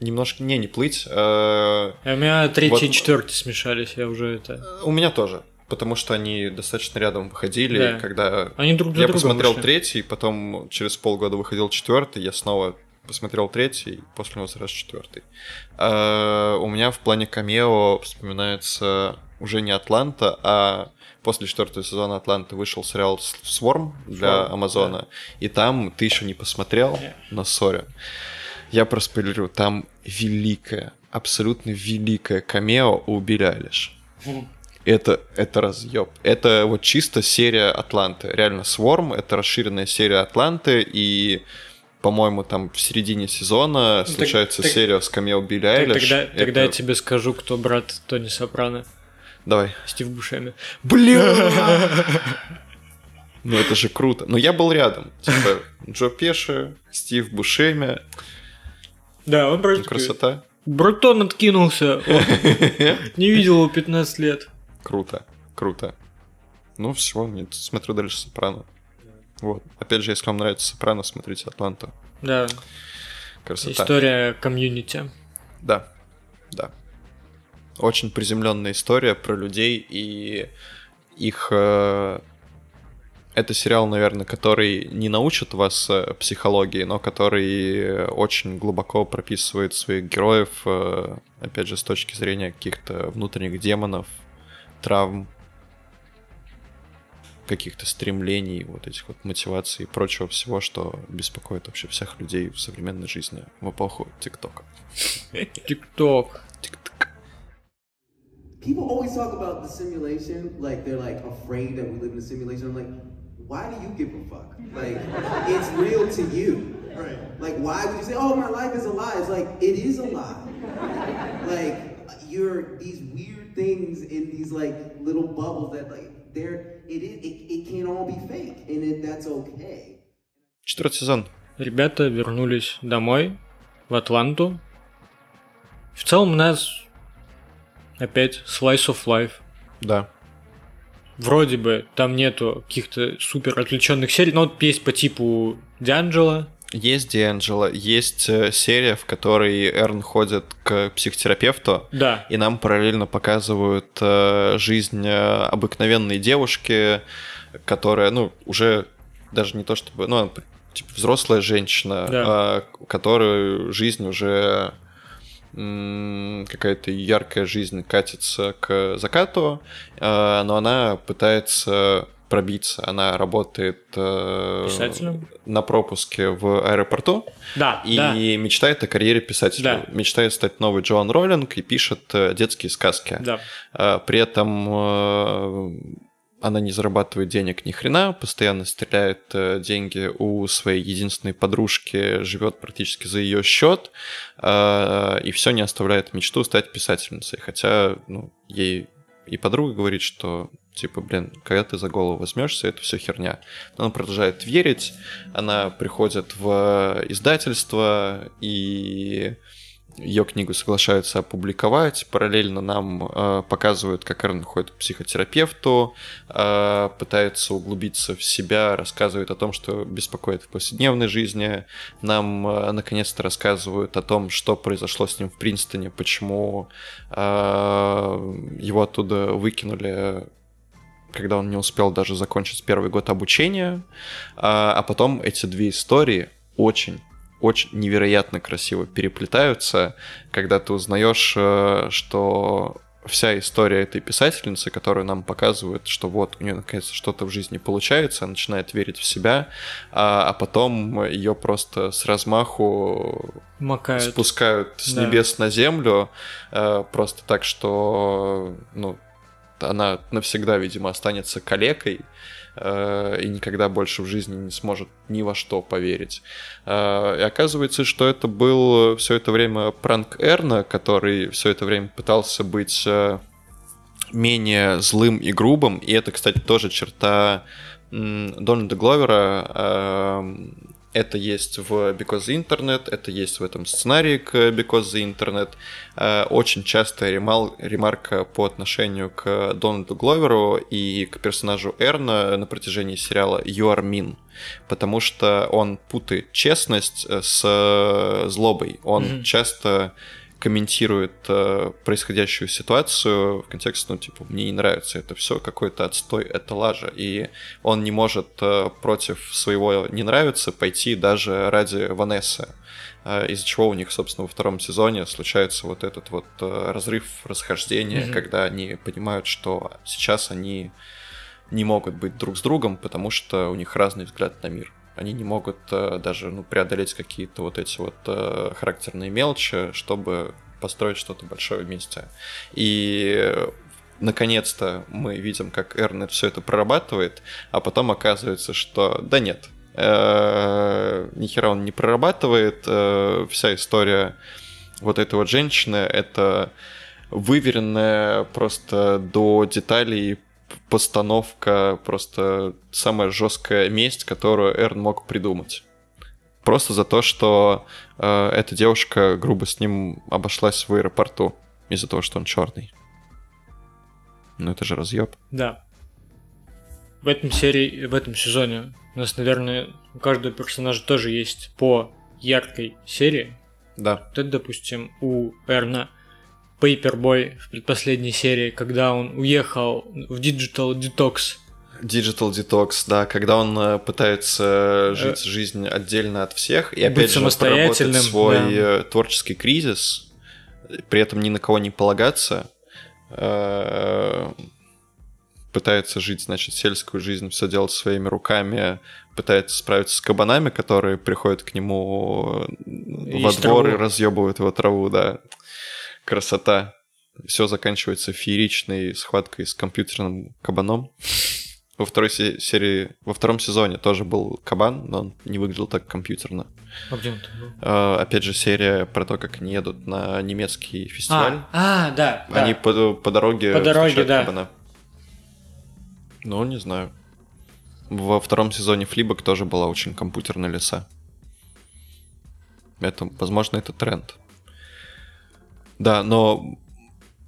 Немножко... Не, не плыть. э, А у меня третий Вот- и четвертый смешались, я уже это... у меня тоже. Потому что они достаточно рядом выходили, Да. когда Они друг для я друга посмотрел вышли. третий, потом через полгода выходил четвертый, я снова посмотрел третий, после него сразу четвертый. А, у меня в плане камео вспоминается уже не Атланта, а после четвертого сезона Атланты вышел сериал Сворм для Амазона, и там ты еще не посмотрел, Не. но сори. Я проспойлерю, там великое, абсолютно великое камео у Билли Айлиш. Это, это разъеб. Это вот чисто серия Атланты. Реально, Сворм — это расширенная серия Атланты, и, по-моему, там в середине сезона Ну, случается так- серия с камео Билли Так, Айлиш. Тогда, Это- тогда я тебе скажу, кто брат Тони Сопрано. Давай. Стив Бушеми. Бля! Ну это же круто. Но я был рядом. Типа Джо Пеши, Стив Бушеми. Да, он просто Ну, Красота. Братон откинулся. (laughs) Не видел его 15 лет. Круто, круто. Ну все, смотрю дальше Сопрано. Вот. Опять же, если вам нравится Сопрано, смотрите Атланту. Да, Красота. история комьюнити. Да, да. Очень приземленная история про людей и их... э, Это сериал, наверное, который не научит вас э, психологии, но который очень глубоко прописывает своих героев, э, опять же, с точки зрения каких-то внутренних демонов, травм каких-то стремлений, вот этих вот мотиваций и прочего всего, что беспокоит вообще всех людей в современной жизни в эпоху ТикТока. ТикТок. Тик-так. people always talk about the simulation, like they're like afraid that we live in a simulation. I'm like, why do you give a fuck? (laughs) Like, it's real to you. Right. Like, why would you say, oh, my life is a lie? It's like, it is a lie. like, you're these weird things in these like little bubbles that like they're it is it, it can all be fake and it, that's okay. Четвертый сезон. Ребята вернулись домой, в Атланту. В целом у нас опять slice of life. Да. Вроде бы там нету каких-то супер отвлеченных серий, но вот есть по типу Дианджела. Есть Дианджело, есть э, серия, в которой Эрн ходит к психотерапевту, Да, и нам параллельно показывают э, жизнь э, обыкновенной девушки, которая, ну, уже даже не то чтобы, ну, она, типа взрослая женщина, Да. у которой жизнь уже какая-то яркая жизнь катится к закату, э, но она пытается пробиться. Она работает э, Писателем? на пропуске в аэропорту да, и да. мечтает о карьере писателя. Да. Мечтает стать новой Джоан Роллинг и пишет э, детские сказки. Да. При этом она не зарабатывает денег ни хрена, постоянно стреляет э, деньги у своей единственной подружки, живет практически за ее счет, э, и все не оставляет мечту стать писательницей. Хотя, ну, ей и подруга говорит, что типа, блин, когда ты за голову возьмешься, это все херня. Но она продолжает верить, она приходит в издательство, и ее книгу соглашаются опубликовать. Параллельно нам э, показывают, как Эрн ходит к психотерапевту, э, пытается углубиться в себя, рассказывает о том, что беспокоит в повседневной жизни. Нам э, наконец-то рассказывают о том, что произошло с ним в Принстоне, почему э, его оттуда выкинули когда он не успел даже закончить первый год обучения, а, а потом эти две истории очень очень невероятно красиво переплетаются, когда ты узнаешь, э, что вся история этой писательницы, которую нам показывают, что вот у нее наконец что-то в жизни получается, она начинает верить в себя, а, а потом ее просто с размаху Макают. спускают с Да. небес на землю, э, просто так, что ну, она навсегда, видимо, останется калекой э, и никогда больше в жизни не сможет ни во что поверить. Э, И оказывается, что это был все это время пранк Эрна, который все это время пытался быть э, менее злым и грубым. И это, кстати, тоже черта Дональда Гловера. Это есть в Because the Internet, это есть в этом сценарии к Because the Internet. Э, Очень частая ремал- ремарка по отношению к Дональду Гловеру и к персонажу Эрна на протяжении сериала You Are Mean. Потому что он путает честность э, с э, злобой. Он Мгм. часто комментирует э, происходящую ситуацию в контексте, ну, типа, мне не нравится это все, какой-то отстой, это лажа. И он не может э, против своего не нравится пойти даже ради Ванессы. Э, из-за чего у них, собственно, во втором сезоне случается вот этот вот э, разрыв, расхождение, Мгм. когда они понимают, что сейчас они не могут быть друг с другом, потому что у них разный взгляд на мир. Они не могут э, даже ну, преодолеть какие-то вот эти вот э, характерные мелочи, чтобы построить что-то большое вместе. И э, наконец-то мы видим, как Эрнет все это прорабатывает, а потом оказывается, что да нет, ни хера он не прорабатывает, вся история вот этой вот женщины это выверенная просто до деталей постановка, просто самая жесткая месть, которую Эрн мог придумать. Просто за то, что э, эта девушка грубо с ним обошлась в аэропорту из-за того, что он черный. Ну это же разъеб. Да. В этом серии, в этом сезоне у нас, наверное, у каждого персонажа тоже есть по яркой серии. Да. Вот это, допустим, у Эрна Paperboy в предпоследней серии, когда он уехал в Digital Detox. Digital Detox, да, когда он э, пытается жить Э, жизнь отдельно от всех и опять же проработать свой да. э, творческий кризис, при этом ни на кого не полагаться. Э, пытается жить, значит, сельскую жизнь, все делать своими руками, пытается справиться с кабанами, которые приходят к нему э, во двор и траву. разъебывают его траву, да. Красота. Все заканчивается фееричной схваткой с компьютерным кабаном. Во второй се- серии, во втором сезоне тоже был кабан, но он не выглядел так компьютерно. А где он был? Э, Опять же, серия про то, как они едут на немецкий фестиваль. А, а, да. да. Они по, по дороге По дороге, да. кабана. Ну, не знаю. Во втором сезоне Флибок тоже была очень компьютерная леса. Это, возможно, это тренд. Да, но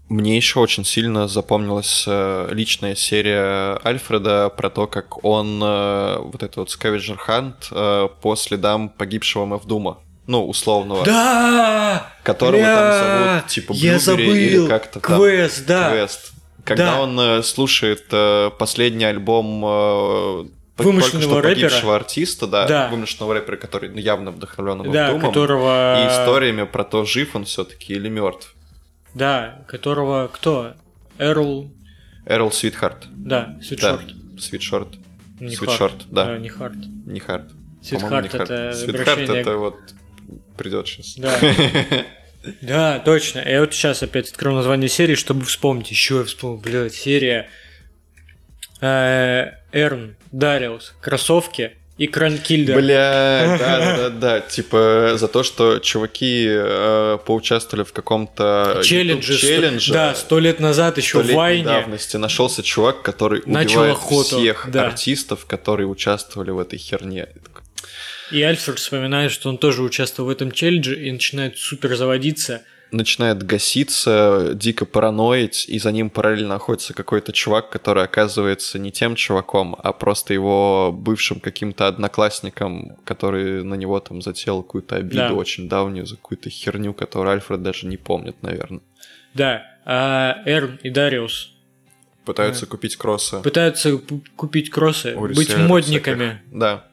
мне еще очень сильно запомнилась э, личная серия Альфреда про то, как он э, вот этот вот Скавиджер Хант по следам погибшего Мавдума. Ну, условного. Да! Которого там Бля! зовут, типа, Я Блюбери или забыл! как-то там. Квест, да. Квест. Когда Да. он э, слушает последний альбом Вымышленного только что рэпера. погибшего артиста, да, Да. вымышленного рэпера, который ну, явно вдохновлен Да, Думом, которого... и историями про то, жив он все-таки или мертв. Да, которого кто? Эрл... Эрл Свитхарт. Да, Да, Свитшорт. Свитшорт. Не Свитшорт, да. А, не Харт. Не Харт. Свитхарт это Свитхарт обращение это вот придет сейчас. Да. (laughs) Да, точно. Я вот сейчас опять открыл название серии, чтобы вспомнить. Еще я вспомнил, блядь, серия Эрн, Дариус, кроссовки и Кранкильдер. Бля, да, да, (laughs) да. Типа за то, что чуваки э, поучаствовали в каком-то Челлендже. челлендже. Да, сто лет назад еще в Вайне. давности нашелся чувак, который Начал убивает охоту, всех да. артистов, которые участвовали в этой херне. И Альфред вспоминает, что он тоже участвовал в этом челлендже и начинает супер заводиться. Начинает гаситься, дико параноить, и за ним параллельно находится какой-то чувак, который оказывается не тем чуваком, а просто его бывшим каким-то одноклассником, который на него там затеял какую-то обиду Да. очень давнюю за какую-то херню, которую Альфред даже не помнит, наверное. Да, а Эрн и Дариус Пытаются купить кроссы. пытаются купить кроссы, быть модниками. всяких. Да.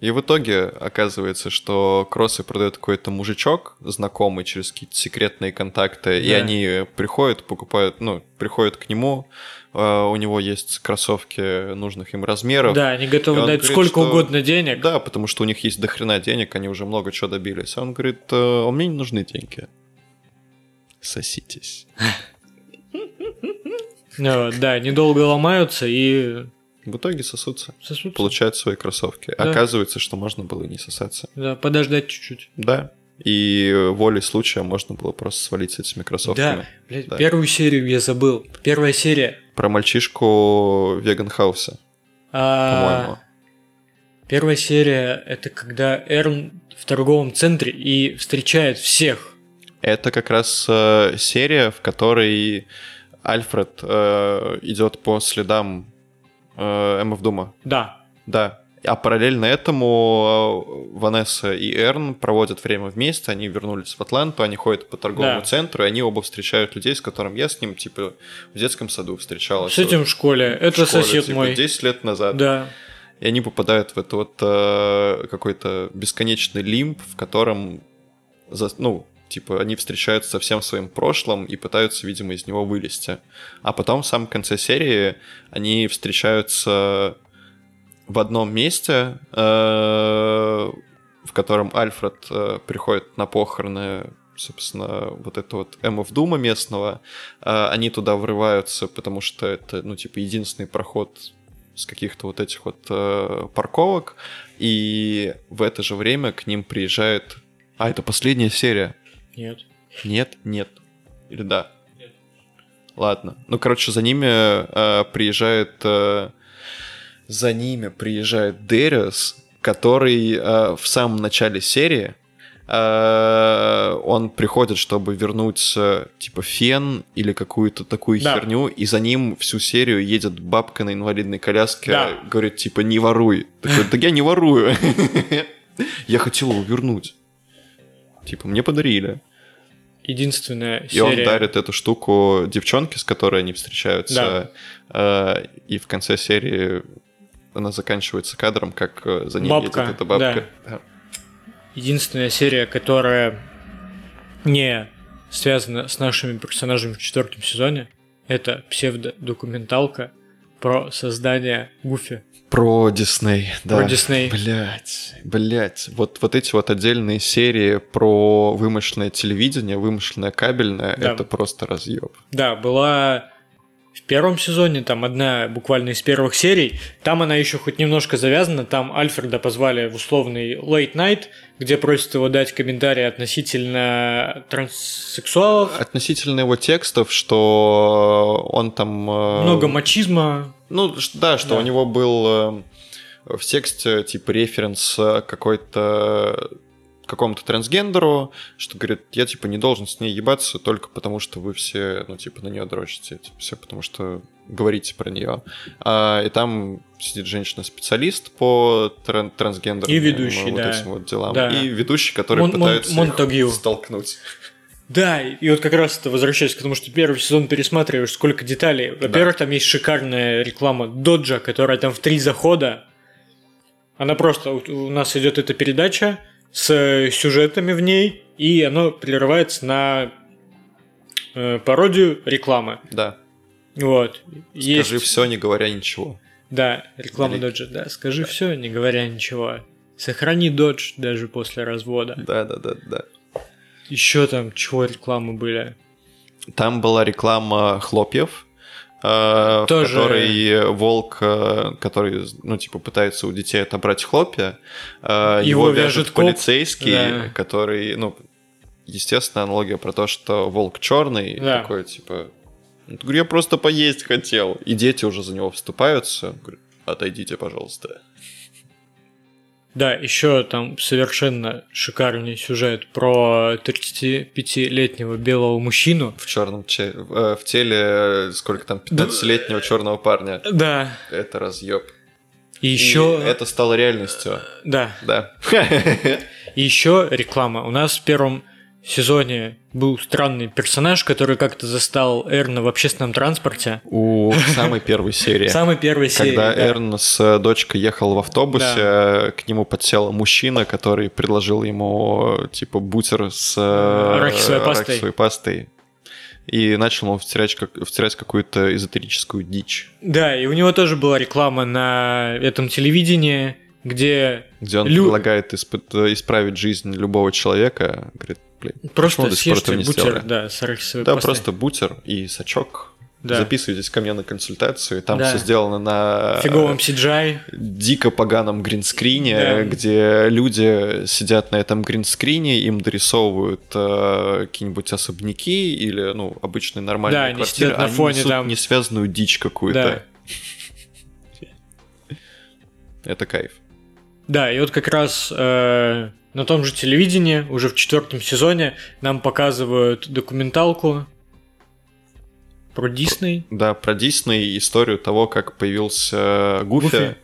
И в итоге оказывается, что кроссы продает какой-то мужичок, знакомый через какие-то секретные контакты, и Да. они приходят, покупают, ну, приходят к нему, э, у него есть кроссовки нужных им размеров. Да, они готовы И дать говорит, сколько что- угодно денег. Да, потому что у них есть дохрена денег, они уже много чего добились. А он говорит, «Э, а мне не нужны деньги. Соситесь. (laughs) Ну, да, недолго ломаются и В итоге сосутся. сосутся. Получают свои кроссовки. Да. Оказывается, что можно было и не сосаться. Да, подождать чуть-чуть. Да. И волей случая можно было просто свалить с этими кроссовками. Да, блядь, Да. первую серию я забыл. Первая серия. Про мальчишку Веган Хауса, а, по-моему. Первая серия это когда Эрн в торговом центре и встречает всех. Это как раз э, серия, в которой Альфред э, идет по следам э, МФ Дума. Да, Да. А параллельно этому э, Ванесса и Эрн проводят время вместе, они вернулись в Атланту, они ходят по торговому Да. центру, и они оба встречают людей, с которым я с ним, типа, в детском саду встречалась. с этим в школе. В Это школе, сосед типа, мой. 10 лет назад. Да. И они попадают в это вот э, какой-то бесконечный лимб, в котором, за- ну, типа, они встречаются со всем своим прошлым и пытаются, видимо, из него вылезти. А потом в самом конце серии они встречаются в одном месте, э, в котором Альфред э, приходит на похороны собственно, вот это вот МФ Дума местного, э, они туда врываются, потому что это, ну, типа, единственный проход с каких-то вот этих вот э, парковок, и в это же время к ним приезжает... А, это последняя серия. Нет. Нет, нет. Или да? Ладно. Ну, короче, за ними э, приезжает... э, за ними приезжает Дэриус, который э, в самом начале серии э, он приходит, чтобы вернуть э, типа фен или какую-то такую Да. херню, и за ним всю серию едет бабка на инвалидной коляске, Да. говорит типа не воруй. Такой, да я не ворую. (laughs) Я хотел его вернуть. Типа мне подарили. Единственная И он серия. дарит эту штуку девчонке, с которой они встречаются. э, И в конце серии она заканчивается кадром, как э, за ней Бабка, едет эта бабка. Да. Единственная серия, которая не связана с нашими персонажами в четвертом сезоне, Это псевдодокументалка про создание Гуфи. Про Дисней, да. Про Дисней. Блять, блять. Вот, вот эти вот отдельные серии про вымышленное телевидение, вымышленное кабельное, Да. это просто разъеб. Да, была в первом сезоне, там одна буквально из первых серий. Там она еще хоть немножко завязана. Там Альфреда позвали в условный late night, где просят его дать комментарии относительно транссексуалов. Относительно его текстов, что он там... э, Много мачизма. Ну, да, что Да. у него был э, в тексте типа референс э, какой-то какому-то трансгендеру, что говорит, я типа не должен с ней ебаться только потому, что вы все, ну типа на нее дрочите, типа, все потому что говорите про нее. А, и там сидит женщина-специалист по тран- трансгендерным И ведущий, вот да. этим вот делам. Да. И ведущий, который Мон- Мон- пытается их Монтагью. столкнуть. Да, и вот как раз это возвращаясь к тому, что первый сезон пересматриваешь, сколько деталей. Во-первых, там есть шикарная реклама Доджа, которая там в три захода. Она просто... У нас идет эта передача с э, сюжетами в ней, и оно прерывается на э, пародию рекламы. Да. Вот. Скажи Есть- все, не говоря ничего. Да, реклама Великий. Доджа, да. Скажи все, не говоря ничего. Сохрани Додж даже после развода. Да, да, да, да. Еще там чего рекламы были? Там была реклама хлопьев, э, в Тоже- которой волк, э, который, ну, типа, пытается у детей отобрать хлопья, э, Его его, вяжет коп. полицейский, Да. который, ну, естественно, аналогия про то, что волк черный, Да. такой, типа, «Ну, говорю, я просто поесть хотел. И дети уже за него вступаются. Говорю, отойдите, пожалуйста. Да, еще там совершенно шикарный сюжет про 35-летнего белого мужчину. В черном че- э, в теле, э, сколько там, 15-летнего черного парня. Да. Это разъеб. И И еще... это стало реальностью. Да. Да. (laughs) И еще реклама. У нас в первом сезоне был странный персонаж, который как-то застал Эрна в общественном транспорте. У (laughs) самой первой серии. Самой первой серии. Когда да. Эрн с э, дочкой ехал в автобусе, э, к нему подсел мужчина, который предложил ему э, типа бутер с э, Арахисовой пастой. арахисовой пастой. И начал ему втирать, как, втирать какую-то эзотерическую дичь, Да, и у него тоже была реклама на этом телевидении, где где он Лю- предлагает испы- исправить жизнь любого человека. Говорит, блин, просто почему до сих пор съешьте этого не бутер, сделали? да, с арахисовой Да, пастой. просто бутер и сачок. Да. Записывайтесь ко мне на консультацию. Там Да. все сделано на Фиговом CGI. дико поганом гринскрине, Да. где люди сидят на этом гринскрине, им дорисовывают э, какие-нибудь особняки или, ну, обычные нормальные Да, они квартиры. сидят на фоне несут там. несвязанную дичь какую-то. (laughs) Это кайф. Да, и вот как раз э, на том же телевидении, уже в четвертом сезоне, нам показывают документалку про Дисней. Да, про Дисней, историю того, как появился Гуфи. Гуфи.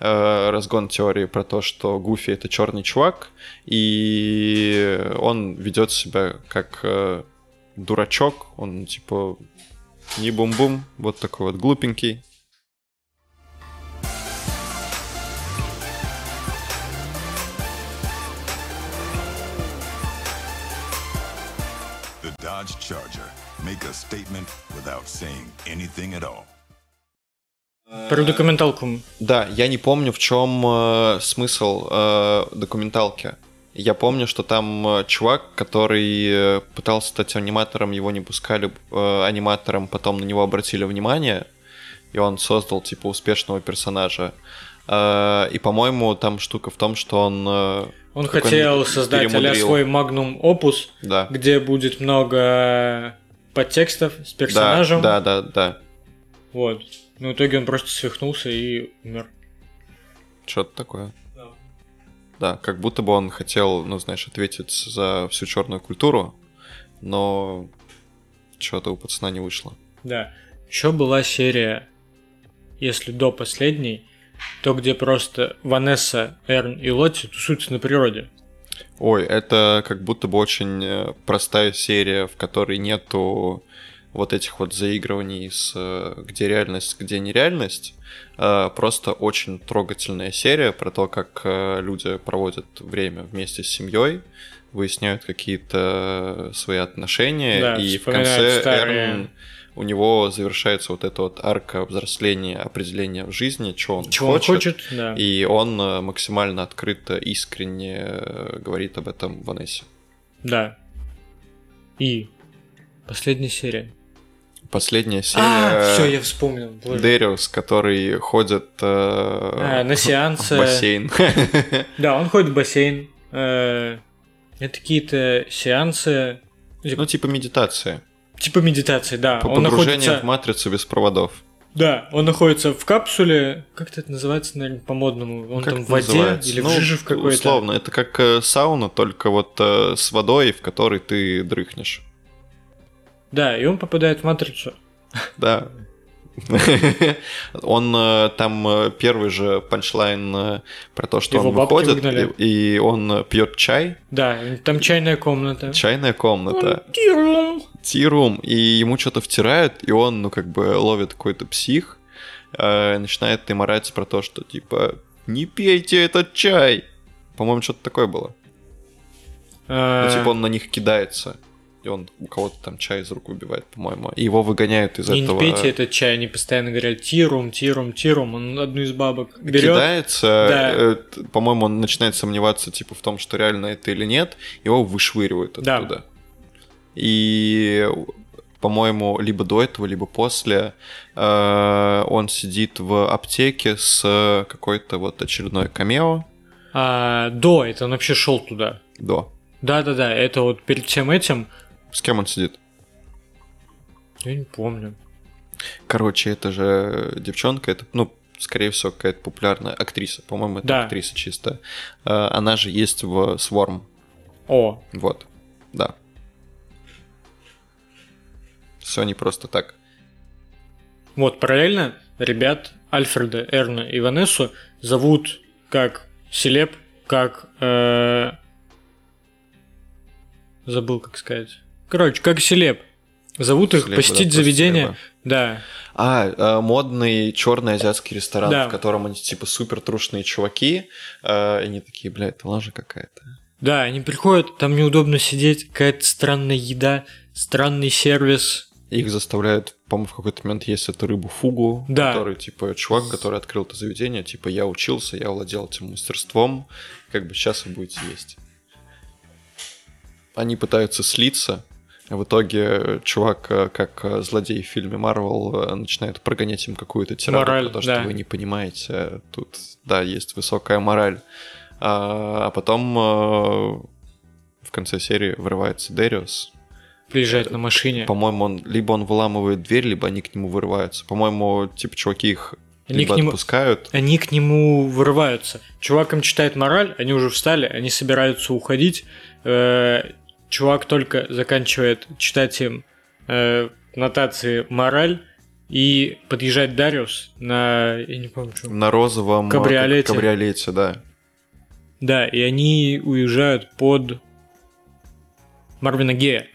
э, разгон теории про то, что Гуфи это черный чувак, и он ведет себя как э, дурачок, он типа не бум-бум, вот такой вот глупенький. Dodge Charger. Make a statement without saying anything at all. Про документалку. Да, я не помню, в чем э, смысл э, документалки. Я помню, что там э, чувак, который э, пытался стать аниматором, его не пускали э, аниматором, потом на него обратили внимание, и он создал типа успешного персонажа. Э, и, по-моему, там штука в том, что он... э, Он хотел создать а свой магнум опус, Да. где будет много подтекстов с персонажем. Да, да, да, да. Вот. Но в итоге он просто свихнулся и умер. Что-то такое. Да, как будто бы он хотел, ну, знаешь, ответить за всю черную культуру, но что-то у пацана не вышло. Да. Еще была серия, если до последней, то где просто Ванесса, Эрн и Лотти тусуются на природе. Ой, это как будто бы очень э, простая серия, в которой нету вот этих вот заигрываний с э, где реальность, где нереальность. Э, Просто очень трогательная серия про то, как люди проводят время вместе с семьей, выясняют какие-то свои отношения, Да, и в конце старые- Эрн у него завершается вот эта вот арка взросления, определения в жизни, что он Чего он хочет. хочет, да. И он э, максимально открыто, искренне э, говорит об этом Ванессе. Да. И последняя серия. Последняя серия... А, все, я вспомнил. боже. Дэриус, который ходит э, А, на (laughs) сеансы. в бассейн. (laughs) Да, он ходит в бассейн. Э, Это какие-то сеансы, Ну, типа медитация. Типа медитации, да. По Он погружению находится, в матрицу без проводов. да, он находится в капсуле, как это называется, наверное, по-модному. Он Как там в воде называется? или Ну, в жиже в какой-то. Условно, это как э, сауна, только вот э, с водой, в которой ты дрыхнешь. Да, и он попадает в матрицу. Да. (laughs) Он э, там э, первый же панчлайн э, про то, что Его он выходит, и, и он пьет чай, Да, там чайная комната. чайная комната, Тирум. тирум, и ему что-то втирают, и он, ну, как бы ловит какой-то псих, э, начинает им орать про то, что, типа, не пейте этот чай. По-моему, что-то такое было. Ну, типа он на них кидается, и он у кого-то там чай из рук выбивает, по-моему. И его выгоняют из Не, этого... не пейте этот чай, они постоянно говорят тирум, тирум, тирум. Он одну из бабок берет. Кидается, Да. э, по-моему, он начинает сомневаться, типа, в том, что реально это или нет, его вышвыривают Да. оттуда. И, по-моему, либо до этого, либо после э, он сидит в аптеке с какой-то вот очередной камео. А, до, это он вообще шел туда. До. Да-да-да, это вот перед всем этим, С кем он сидит? я не помню. Короче, это же девчонка, это, ну, скорее всего, какая-то популярная актриса. По-моему, это Да. актриса чисто. Э, Она же есть в Swarm. О, Вот. Да. Все не просто так. вот параллельно ребят Альфреда, Эрна и Ванессу зовут как Селеп, как... э, Забыл, как сказать. Короче, как Селеп. Зовут их Селебы, посетить да, заведение. селебы. Да, А, э, модный черный азиатский ресторан, Да. в котором они типа супер трушные чуваки. э, и они такие, блядь, это лажа какая-то. да, они приходят, там неудобно сидеть, какая-то странная еда, странный сервис. Их заставляют, по-моему, в какой-то момент есть эту рыбу фугу, Да. который, типа, чувак, который открыл это заведение, типа, я учился, я владел этим мастерством, как бы сейчас вы будете есть. Они пытаются слиться, в итоге чувак, э, как э, злодей в фильме Марвел, э, начинает прогонять им какую-то тираду Мораль, про то, что да. вы не понимаете, тут, да, есть высокая мораль. А, а потом э, в конце серии вырывается Дэриус, Приезжает на машине. по-моему, он либо он выламывает дверь, либо они к нему вырываются. По-моему, типа чуваки их Они либо к нему- отпускают. Они к нему вырываются. Чувак им читает мораль, они уже встали, они собираются уходить. Э, Чувак только заканчивает читать им э, нотации мораль, и подъезжает Дариус на... Я не помню, что. На розовом э, Кабриолете. кабриолете, да. Да, и они уезжают под Марвина Гея.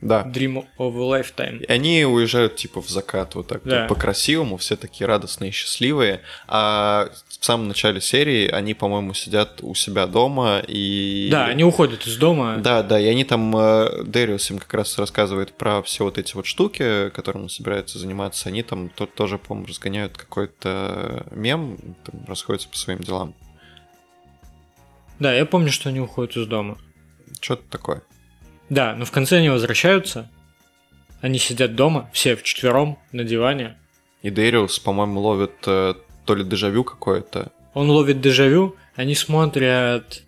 Да. Dream of a Lifetime. И они уезжают типа в закат, вот так Да. по-красивому, все такие радостные и счастливые. А в самом начале серии они, по-моему, сидят у себя дома и... Да, они уходят из дома. Да, да, и они там, э, Дэриус им как раз рассказывает про все вот эти вот штуки, которыми он собирается заниматься. Они там то- тоже, по-моему, разгоняют какой-то мем, там, расходятся по своим делам. Да, я помню, что они уходят из дома. Что-то такое. Да, но в конце они возвращаются. Они сидят дома, все вчетвером на диване. И Дэриус, по-моему, ловит э, то ли дежавю какое-то. Он ловит дежавю, они смотрят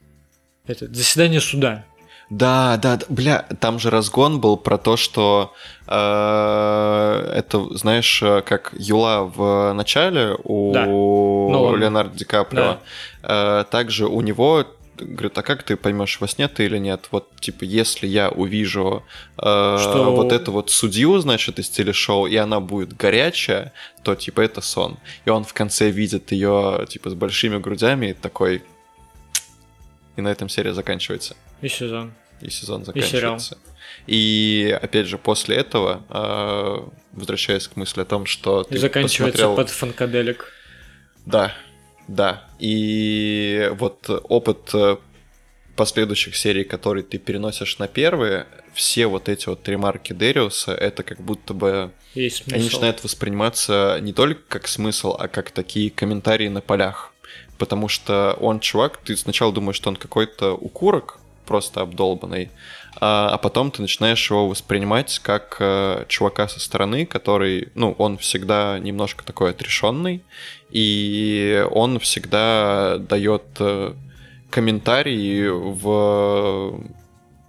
это, заседание суда. Да, да, да, бля, там же разгон был про то, что э, это, знаешь, э, как Юла в начале у Да. Леонардо Ди Каприо. Э, также у него говорит, а как ты поймешь, во сне ты или нет? Вот, типа, если я увижу э, Что- вот эту вот судью, значит, из телешоу, и она будет горячая, то, типа, это сон. И он в конце видит ее, типа, с большими грудями и такой... И на этом серия заканчивается И сезон. и сезон И заканчивается. И, опять же, после этого, э, возвращаясь к мысли о том, что И ты заканчивается посмотрел... под фанкаделик. Да, да. И вот опыт э, последующих серий, которые ты переносишь на первые, все вот эти вот ремарки Дериуса, это как будто бы... Есть смысл. Они начинают восприниматься не только как смысл, а как такие комментарии на полях. Потому что он чувак, ты сначала думаешь, что он какой-то укурок, просто обдолбанный, а, а потом ты начинаешь его воспринимать как э, чувака со стороны, который, ну, он всегда немножко такой отрешенный, и он всегда дает э, комментарии в,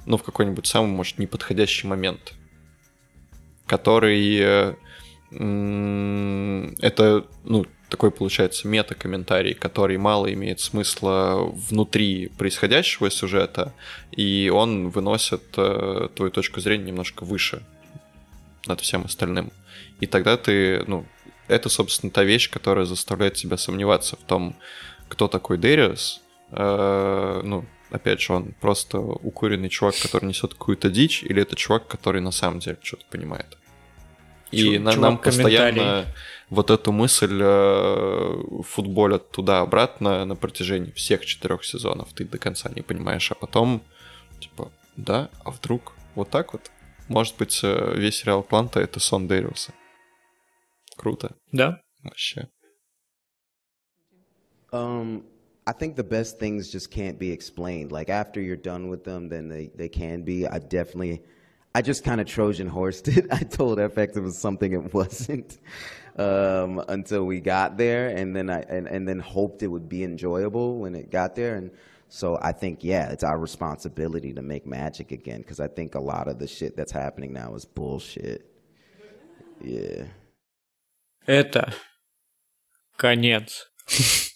ну, в какой-нибудь самый, может, неподходящий момент, который э, это, ну, такой получается мета-комментарий, который мало имеет смысла внутри происходящего сюжета, и он выносит э, твою точку зрения немножко выше над всем остальным. И тогда ты, ну, это, собственно, та вещь, которая заставляет тебя сомневаться в том, кто такой Дериус. Э, ну, опять же, он просто укуренный чувак, который несет какую-то дичь, или это чувак, который на самом деле что-то понимает. И Чу- нам постоянно. Вот эту мысль э, футболят туда-обратно на протяжении всех четырех сезонов. Ты до конца не понимаешь, а потом, типа, да, а вдруг вот так вот? Может быть, э, весь сериал Планта — это сон Дэриуса. Круто. Да? Вообще. Um, I think the best things just can't be explained. Like after you're done with them, then they, they can be. I definitely, I just kind of Trojan horsed it. (laughs) I told FX it was something it wasn't um, until we got there, and then I and, and then hoped it would be enjoyable when it got there. And so I think yeah, it's our responsibility to make magic again because I think a lot of the shit that's happening now is bullshit. Yeah. Это конец. (laughs)